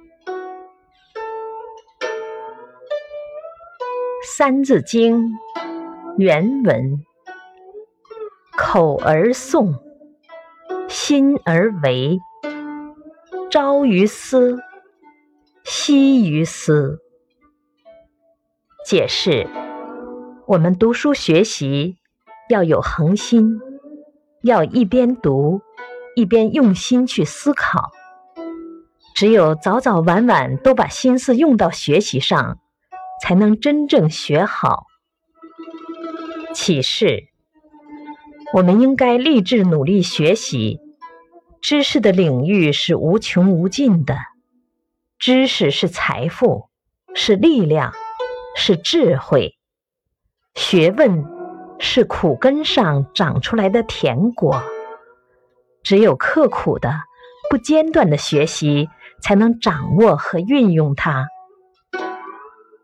《三字经》原文：口而诵，心而为，朝于斯，夕于斯。解释：我们读书学习要有恒心，要一边读一边用心去思考。只有早早晚晚都把心思用到学习上。才能真正学好。启示：我们应该立志努力学习。知识的领域是无穷无尽的，知识是财富，是力量，是智慧。学问是苦根上长出来的甜果。只有刻苦的、不间断的学习，才能掌握和运用它。